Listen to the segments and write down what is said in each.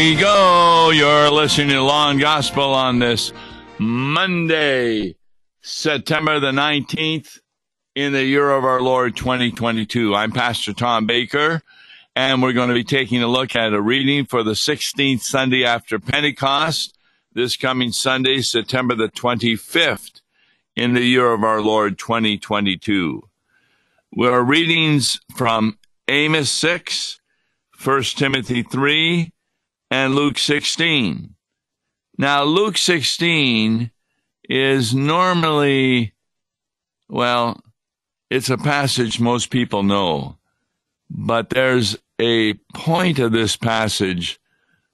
We go. You're listening to Law and Gospel on this Monday, September the 19th in the year of our Lord 2022. I'm Pastor Tom Baker, and we're going to be taking a look at a reading for the 16th Sunday after Pentecost, this coming Sunday, September the 25th in the year of our Lord 2022. We're readings from Amos 6, 1 Timothy 3, and Luke 16. Now, Luke 16 is normally, well, it's a passage most people know, but there's a point of this passage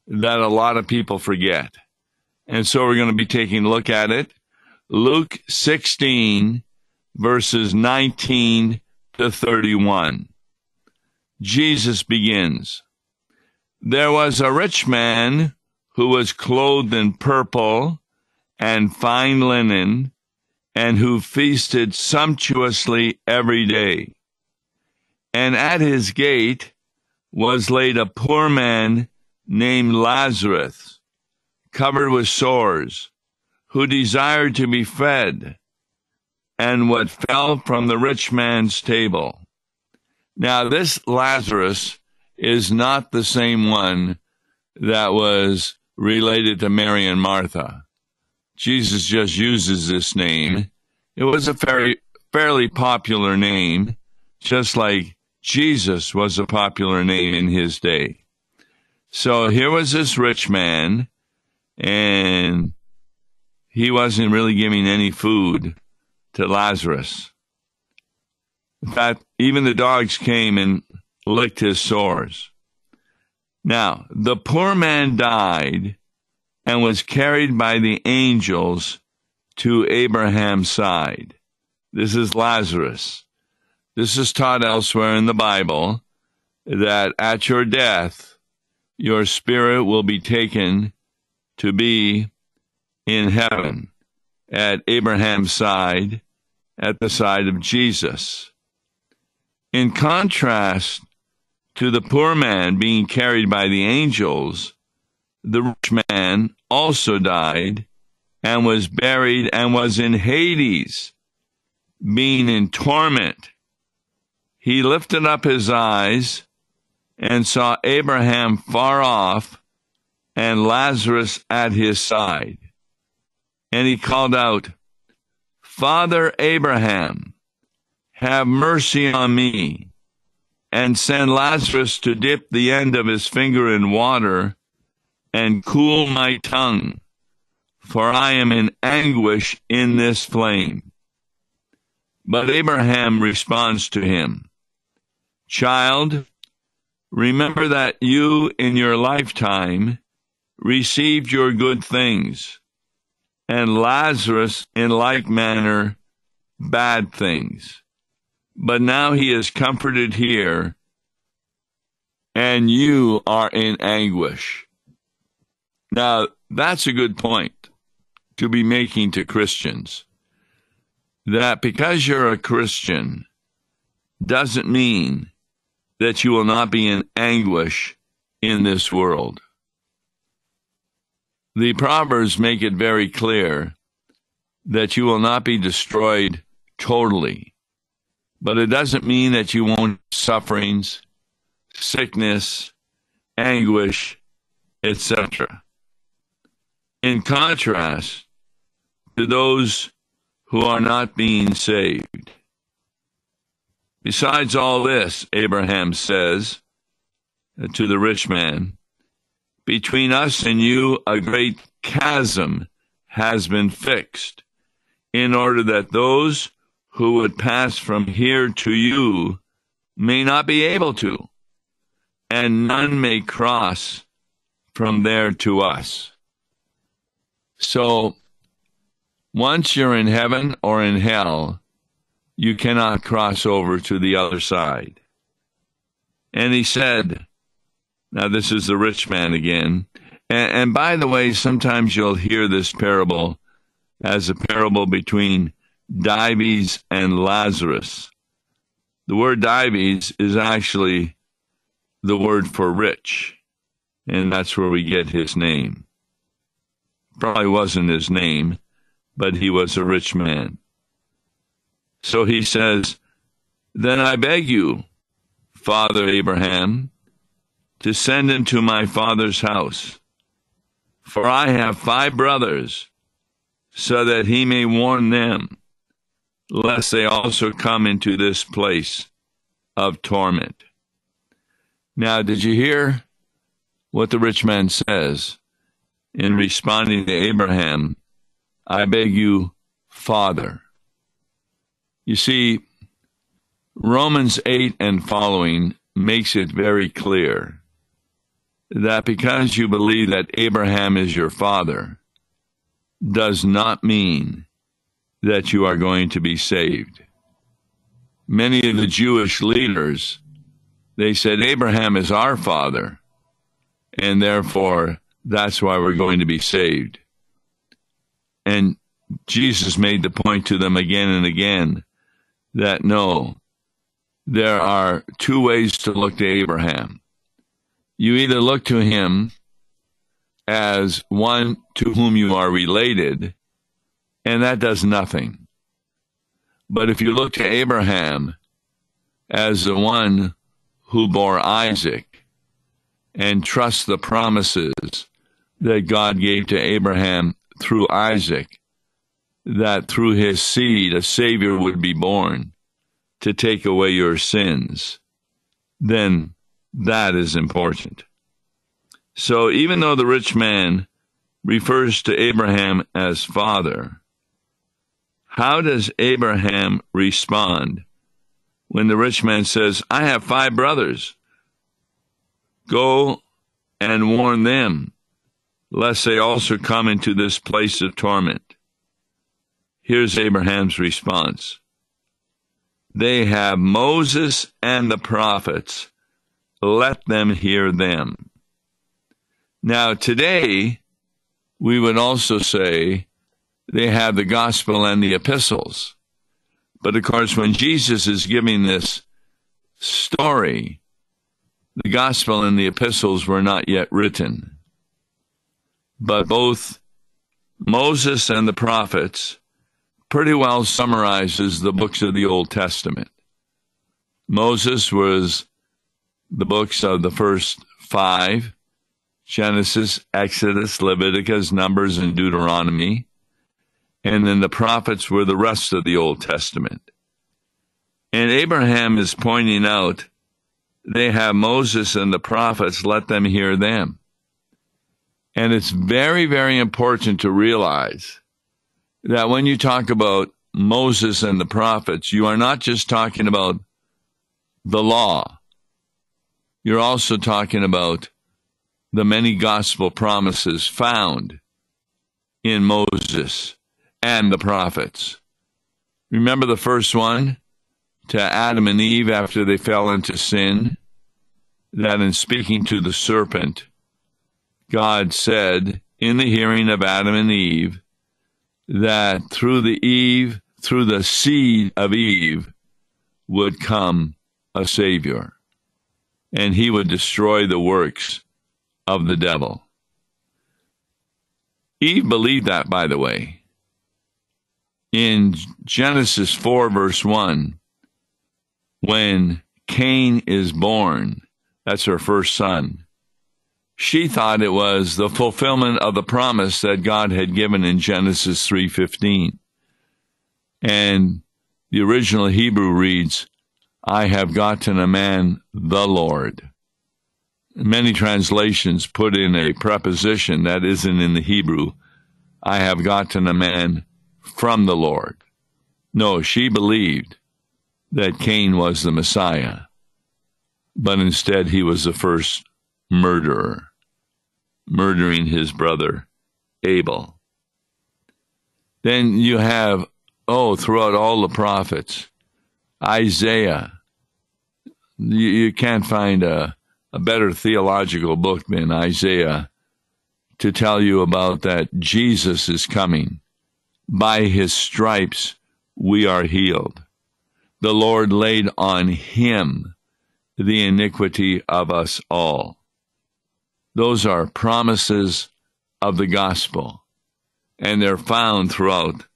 that a lot of people forget. And so we're going to be taking a look at it. Luke 16, verses 19 to 31. Jesus begins. There was a rich man who was clothed in purple and fine linen, and who feasted sumptuously every day. And at his gate was laid a poor man named Lazarus, covered with sores, who desired to be fed, and what fell from the rich man's table. Now, this Lazarus is not the same one that was related to Mary and Martha. Jesus just uses this name. It was a very, fairly popular name, just like Jesus was a popular name in his day. So here was this rich man, and he wasn't really giving any food to Lazarus. In fact, even the dogs came and licked his sores. Now, the poor man died and was carried by the angels to Abraham's side. This is Lazarus. This is taught elsewhere in the Bible that at your death, your spirit will be taken to be in heaven at Abraham's side, at the side of Jesus. In contrast to the poor man being carried by the angels, the rich man also died and was buried and was in Hades, being in torment. He lifted up his eyes and saw Abraham far off and Lazarus at his side. And he called out, Father Abraham, have mercy on me, and send Lazarus to dip the end of his finger in water and cool my tongue, for I am in anguish in this flame. But Abraham responds to him, Child, remember that you in your lifetime received your good things, and Lazarus in like manner bad things but now he is comforted here, and you are in anguish. Now, that's a good point to be making to Christians. That because you're a Christian doesn't mean that you will not be in anguish in this world. The Proverbs make it very clear that you will not be destroyed totally but it doesn't mean that you won't sufferings, sickness, anguish, etc. In contrast to those who are not being saved. Besides all this, Abraham says to the rich man, between us and you a great chasm has been fixed, in order that those who would pass from here to you may not be able to, and none may cross from there to us. So, once you're in heaven or in hell, you cannot cross over to the other side. And he said, now this is the rich man again. And, and by the way, sometimes you'll hear this parable as a parable between Dives and Lazarus. The word Dives is actually the word for rich. and that's where we get his name. Probably wasn't his name, but he was a rich man. So he says, Then I beg you, Father Abraham, to send him to my father's house. For I have five brothers, so that he may warn them, lest they also come into this place of torment. Now, did you hear what the rich man says in responding to Abraham? I beg you, Father. You see, Romans 8 and following makes it very clear that because you believe that Abraham is your father does not mean that you are going to be saved. Many of the Jewish leaders, they said, Abraham is our father, and therefore that's why we're going to be saved. And Jesus made the point to them again and again that no, there are two ways to look to Abraham you either look to him as one to whom you are related, and that does nothing. But if you look to Abraham as the one who bore Isaac and trust the promises that God gave to Abraham through Isaac, that through his seed a Savior would be born to take away your sins, then that is important. So even though the rich man refers to Abraham as father, how does Abraham respond when the rich man says, I have five brothers? Go and warn them, lest they also come into this place of torment. Here's Abraham's response. They have Moses and the prophets let them hear them. Now, today, we would also say they have the gospel and the epistles. But of course, when Jesus is giving this story, the gospel and the epistles were not yet written. But both Moses and the prophets pretty well summarizes the books of the Old Testament. Moses was the books of the first five Genesis, Exodus, Leviticus, Numbers, and Deuteronomy. And then the prophets were the rest of the Old Testament. And Abraham is pointing out they have Moses and the prophets, let them hear them. And it's very, very important to realize that when you talk about Moses and the prophets, you are not just talking about the law you're also talking about the many gospel promises found in Moses and the prophets. Remember the first one to Adam and Eve after they fell into sin? That in speaking to the serpent, God said in the hearing of Adam and Eve that through the Eve, through the seed of Eve, would come a Savior and he would destroy the works of the devil. Eve believed that, by the way. In Genesis 4, verse 1, when Cain is born, that's her first son, she thought it was the fulfillment of the promise that God had given in Genesis 3:15. And the original Hebrew reads, I have gotten a man, the Lord. Many translations put in a preposition that isn't in the Hebrew. I have gotten a man from the Lord. No, she believed that Cain was the Messiah, but instead he was the first murderer, murdering his brother Abel. Then you have, oh, throughout all the prophets, Isaiah, you, you can't find a, a better theological book than Isaiah to tell you about that Jesus is coming. By his stripes we are healed. The Lord laid on him the iniquity of us all. Those are promises of the gospel, and they're found throughout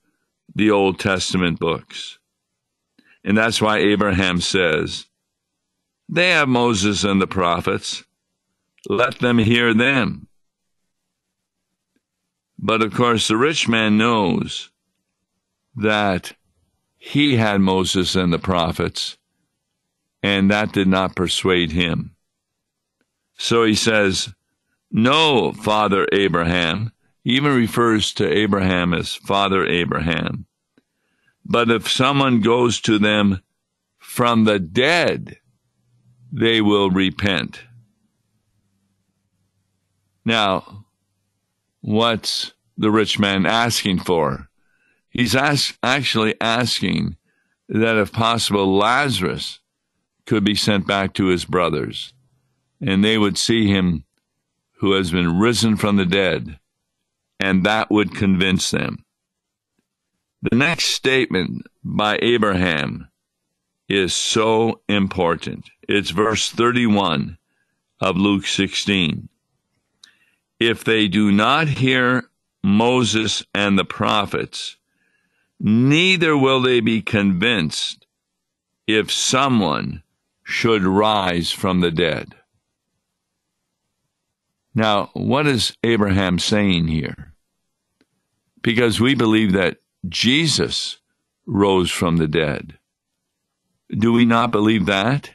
the Old Testament books. And that's why Abraham says, They have Moses and the prophets. Let them hear them. But of course, the rich man knows that he had Moses and the prophets, and that did not persuade him. So he says, No, Father Abraham. He even refers to Abraham as Father Abraham. But if someone goes to them from the dead, they will repent. Now, what's the rich man asking for? He's ask, actually asking that if possible, Lazarus could be sent back to his brothers, and they would see him who has been risen from the dead, and that would convince them. The next statement by Abraham is so important. It's verse 31 of Luke 16. If they do not hear Moses and the prophets, neither will they be convinced if someone should rise from the dead. Now, what is Abraham saying here? Because we believe that Jesus rose from the dead. Do we not believe that?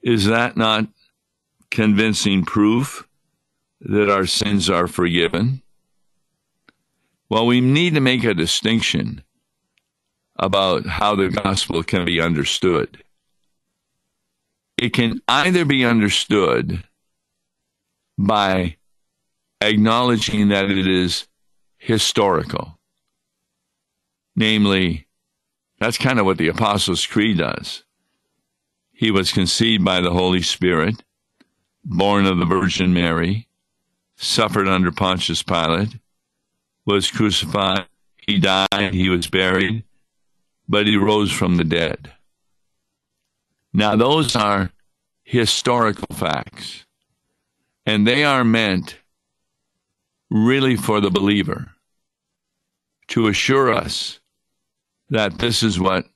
Is that not convincing proof that our sins are forgiven? Well, we need to make a distinction about how the gospel can be understood. It can either be understood by acknowledging that it is historical. Namely, that's kind of what the Apostles' Creed does. He was conceived by the Holy Spirit, born of the Virgin Mary, suffered under Pontius Pilate, was crucified, he died, he was buried, but he rose from the dead. Now, those are historical facts, and they are meant really for the believer to assure us that this is what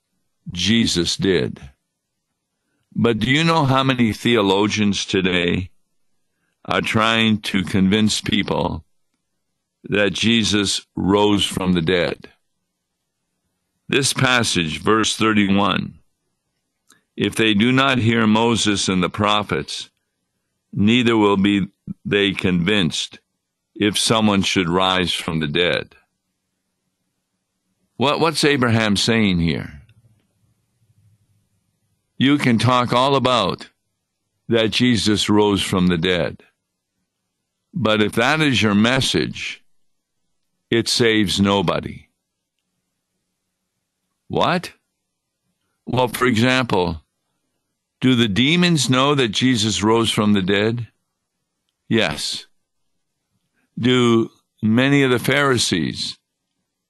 Jesus did. But do you know how many theologians today are trying to convince people that Jesus rose from the dead. This passage, verse 31 If they do not hear Moses and the prophets, neither will be they convinced if someone should rise from the dead. What, what's Abraham saying here? You can talk all about that Jesus rose from the dead. But if that is your message, it saves nobody. What? Well, for example, do the demons know that Jesus rose from the dead? Yes. Do many of the Pharisees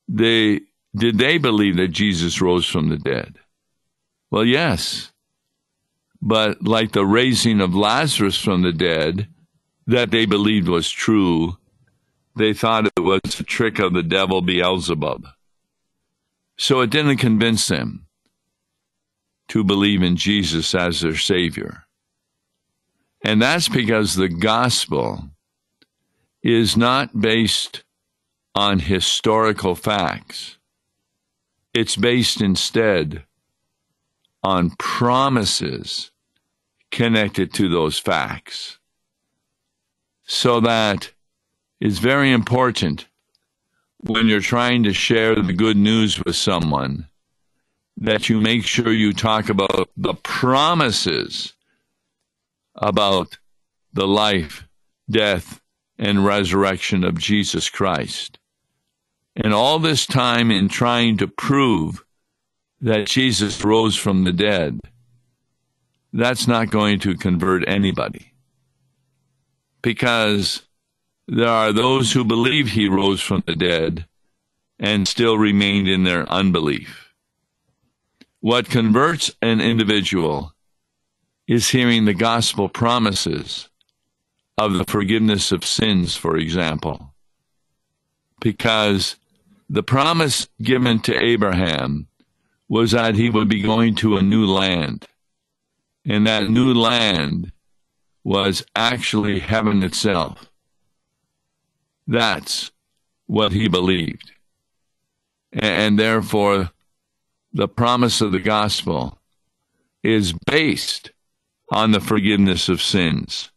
they did they believe that Jesus rose from the dead? Well, yes. But like the raising of Lazarus from the dead that they believed was true, they thought it was a trick of the devil Beelzebub. So it didn't convince them to believe in Jesus as their Savior. And that's because the gospel is not based on historical facts. It's based instead on promises connected to those facts. So that is very important when you're trying to share the good news with someone that you make sure you talk about the promises about the life, death, and resurrection of Jesus Christ. And all this time in trying to prove that Jesus rose from the dead, that's not going to convert anybody. Because there are those who believe he rose from the dead and still remained in their unbelief. What converts an individual is hearing the gospel promises of the forgiveness of sins, for example. Because the promise given to Abraham was that he would be going to a new land. And that new land was actually heaven itself. That's what he believed. And therefore, the promise of the gospel is based on the forgiveness of sins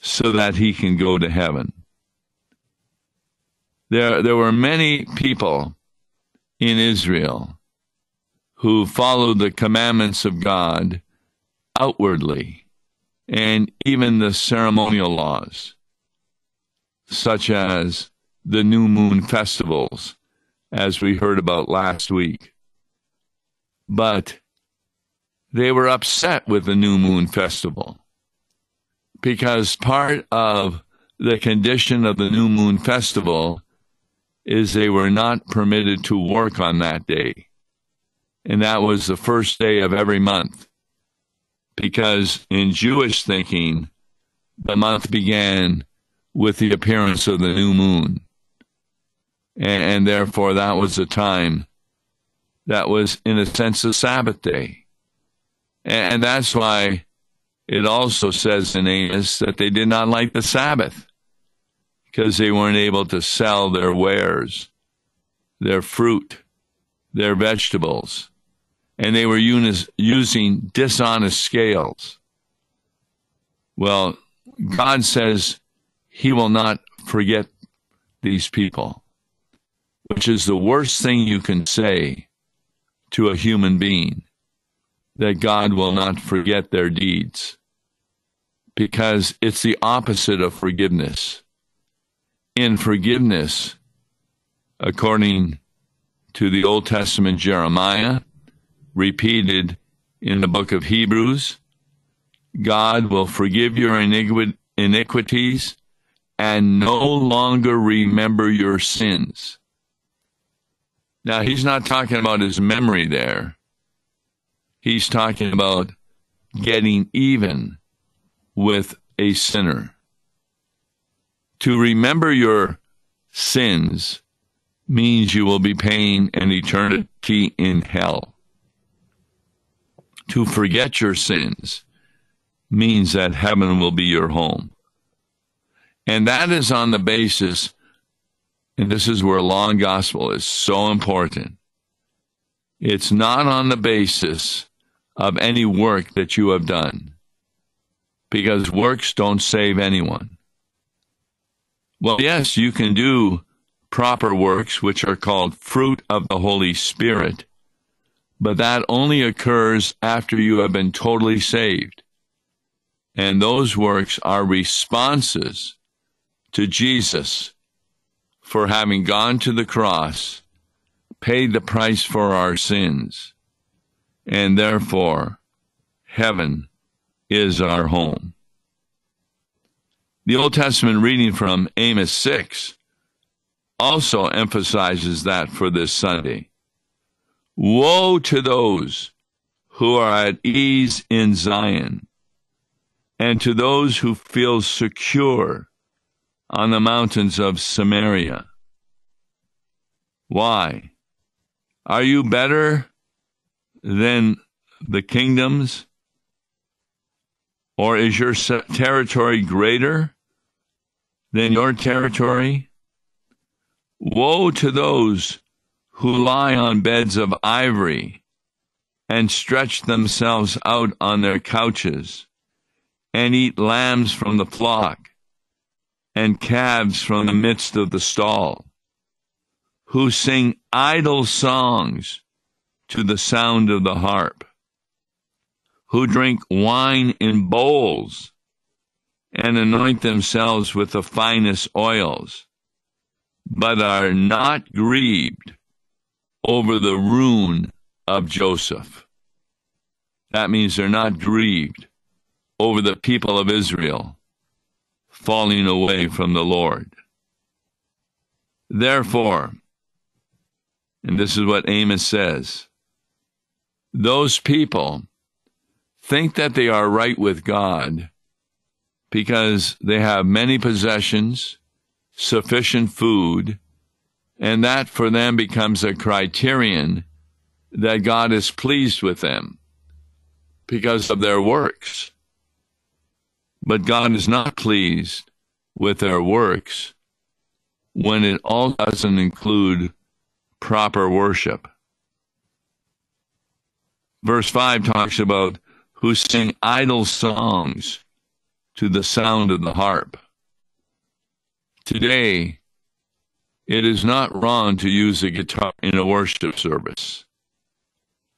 so that he can go to heaven. There, there were many people in Israel who followed the commandments of God outwardly and even the ceremonial laws, such as the new moon festivals, as we heard about last week. But they were upset with the new moon festival because part of the condition of the new moon festival is they were not permitted to work on that day. And that was the first day of every month. Because in Jewish thinking, the month began with the appearance of the new moon. And, and therefore, that was a time that was, in a sense, a Sabbath day. And, and that's why it also says in Amos that they did not like the Sabbath because they weren't able to sell their wares, their fruit, their vegetables, and they were using dishonest scales. Well, God says He will not forget these people, which is the worst thing you can say to a human being that God will not forget their deeds because it's the opposite of forgiveness. In forgiveness, according to the Old Testament Jeremiah, repeated in the book of Hebrews, God will forgive your iniquities and no longer remember your sins. Now, he's not talking about his memory there. He's talking about getting even with a sinner. To remember your sins means you will be paying an eternity in hell. To forget your sins means that heaven will be your home. And that is on the basis, and this is where law and gospel is so important. It's not on the basis of any work that you have done because works don't save anyone. Well, yes, you can do proper works, which are called fruit of the Holy Spirit, but that only occurs after you have been totally saved. And those works are responses to Jesus for having gone to the cross, paid the price for our sins, and therefore heaven is our home. The Old Testament reading from Amos 6 also emphasizes that for this Sunday. Woe to those who are at ease in Zion, and to those who feel secure on the mountains of Samaria. Why? Are you better than the kingdoms or is your territory greater than your territory? Woe to those who lie on beds of ivory and stretch themselves out on their couches and eat lambs from the flock and calves from the midst of the stall, who sing idle songs to the sound of the harp who drink wine in bowls and anoint themselves with the finest oils, but are not grieved over the ruin of Joseph. That means they're not grieved over the people of Israel falling away from the Lord. Therefore, and this is what Amos says, those people think that they are right with God because they have many possessions, sufficient food, and that for them becomes a criterion that God is pleased with them because of their works. But God is not pleased with their works when it all doesn't include proper worship. Verse 5 talks about who sing idle songs to the sound of the harp. Today, it is not wrong to use a guitar in a worship service.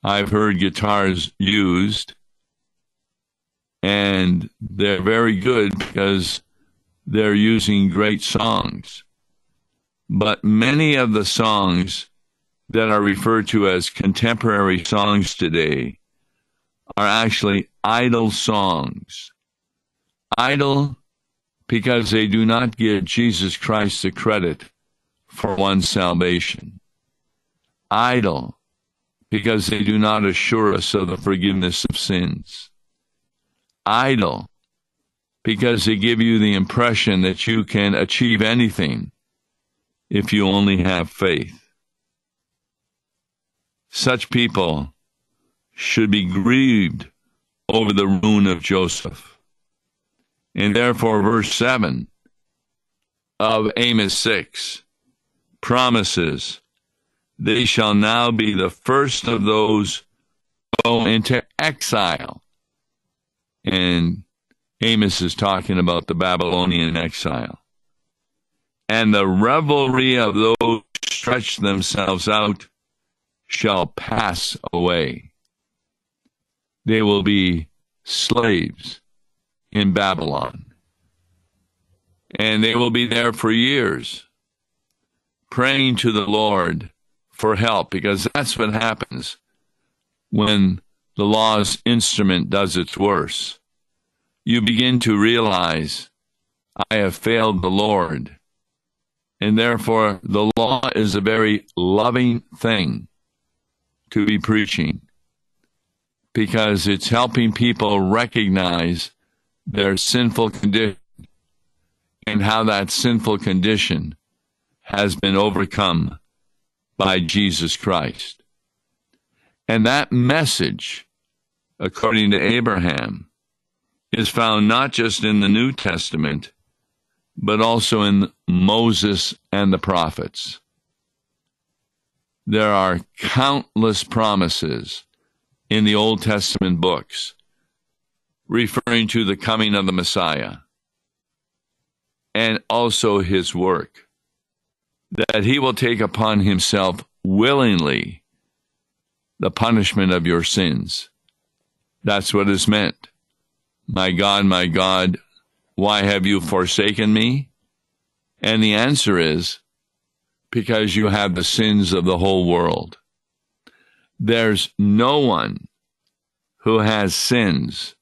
I've heard guitars used, and they're very good because they're using great songs. But many of the songs that are referred to as contemporary songs today are actually idle songs. Idle because they do not give Jesus Christ the credit for one's salvation. Idle because they do not assure us of the forgiveness of sins. Idle because they give you the impression that you can achieve anything if you only have faith. Such people should be grieved over the ruin of Joseph. And therefore, verse 7 of Amos 6 promises, They shall now be the first of those go into exile. And Amos is talking about the Babylonian exile. And the revelry of those stretch themselves out shall pass away. They will be slaves in Babylon. And they will be there for years, praying to the Lord for help, because that's what happens when the law's instrument does its worst. You begin to realize, I have failed the Lord. And therefore, the law is a very loving thing to be preaching because it's helping people recognize their sinful condition and how that sinful condition has been overcome by Jesus Christ. And that message, according to Abraham, is found not just in the New Testament, but also in Moses and the prophets there are countless promises in the Old Testament books referring to the coming of the Messiah and also his work that he will take upon himself willingly the punishment of your sins. That's what is meant. My God, my God, why have you forsaken me? And the answer is, because you have the sins of the whole world. There's no one who has sins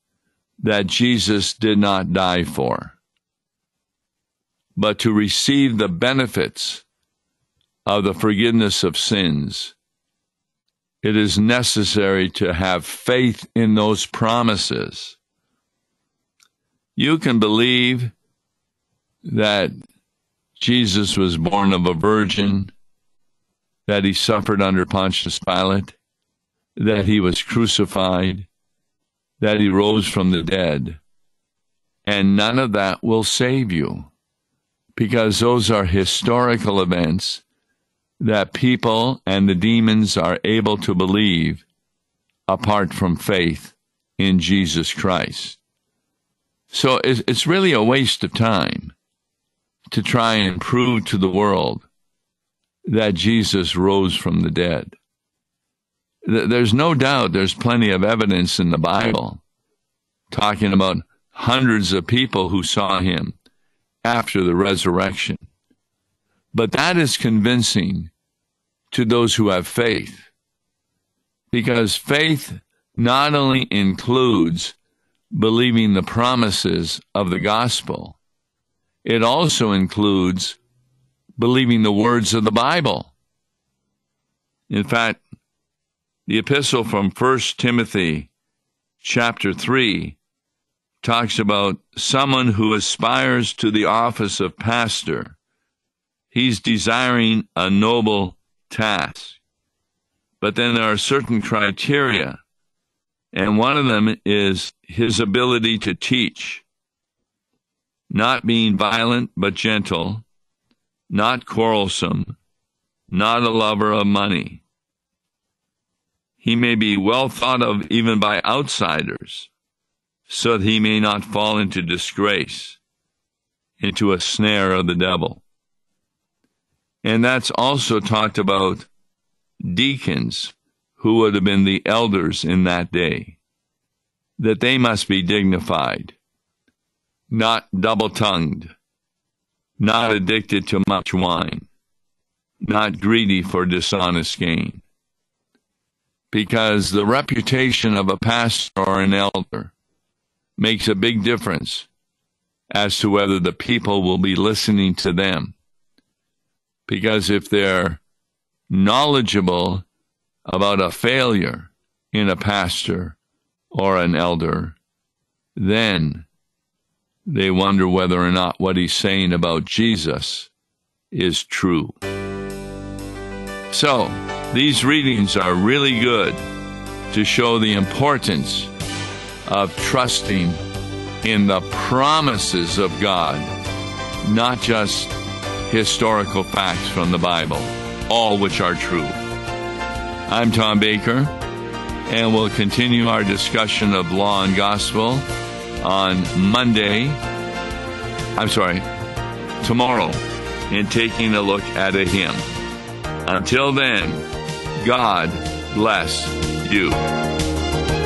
that Jesus did not die for. But to receive the benefits of the forgiveness of sins, it is necessary to have faith in those promises. You can believe that Jesus was born of a virgin, that he suffered under Pontius Pilate, that he was crucified, that he rose from the dead. And none of that will save you because those are historical events that people and the demons are able to believe apart from faith in Jesus Christ. So it's really a waste of time to try and prove to the world that Jesus rose from the dead. There's no doubt there's plenty of evidence in the Bible talking about hundreds of people who saw him after the resurrection. But that is convincing to those who have faith because faith not only includes believing the promises of the gospel, it also includes believing the words of the Bible. In fact, the epistle from 1 Timothy chapter 3 talks about someone who aspires to the office of pastor. He's desiring a noble task. But then there are certain criteria, and one of them is his ability to teach, not being violent but gentle, not quarrelsome, not a lover of money. He may be well thought of even by outsiders, so that he may not fall into disgrace, into a snare of the devil. And that's also talked about deacons who would have been the elders in that day, that they must be dignified, not double tongued, not addicted to much wine, not greedy for dishonest gain. Because the reputation of a pastor or an elder makes a big difference as to whether the people will be listening to them. Because if they're knowledgeable about a failure in a pastor or an elder, then they wonder whether or not what he's saying about Jesus is true. So, these readings are really good to show the importance of trusting in the promises of God, not just historical facts from the Bible, all which are true. I'm Tom Baker, and we'll continue our discussion of law and gospel on Monday. I'm sorry, tomorrow, in taking a look at a hymn. Until then, God bless you.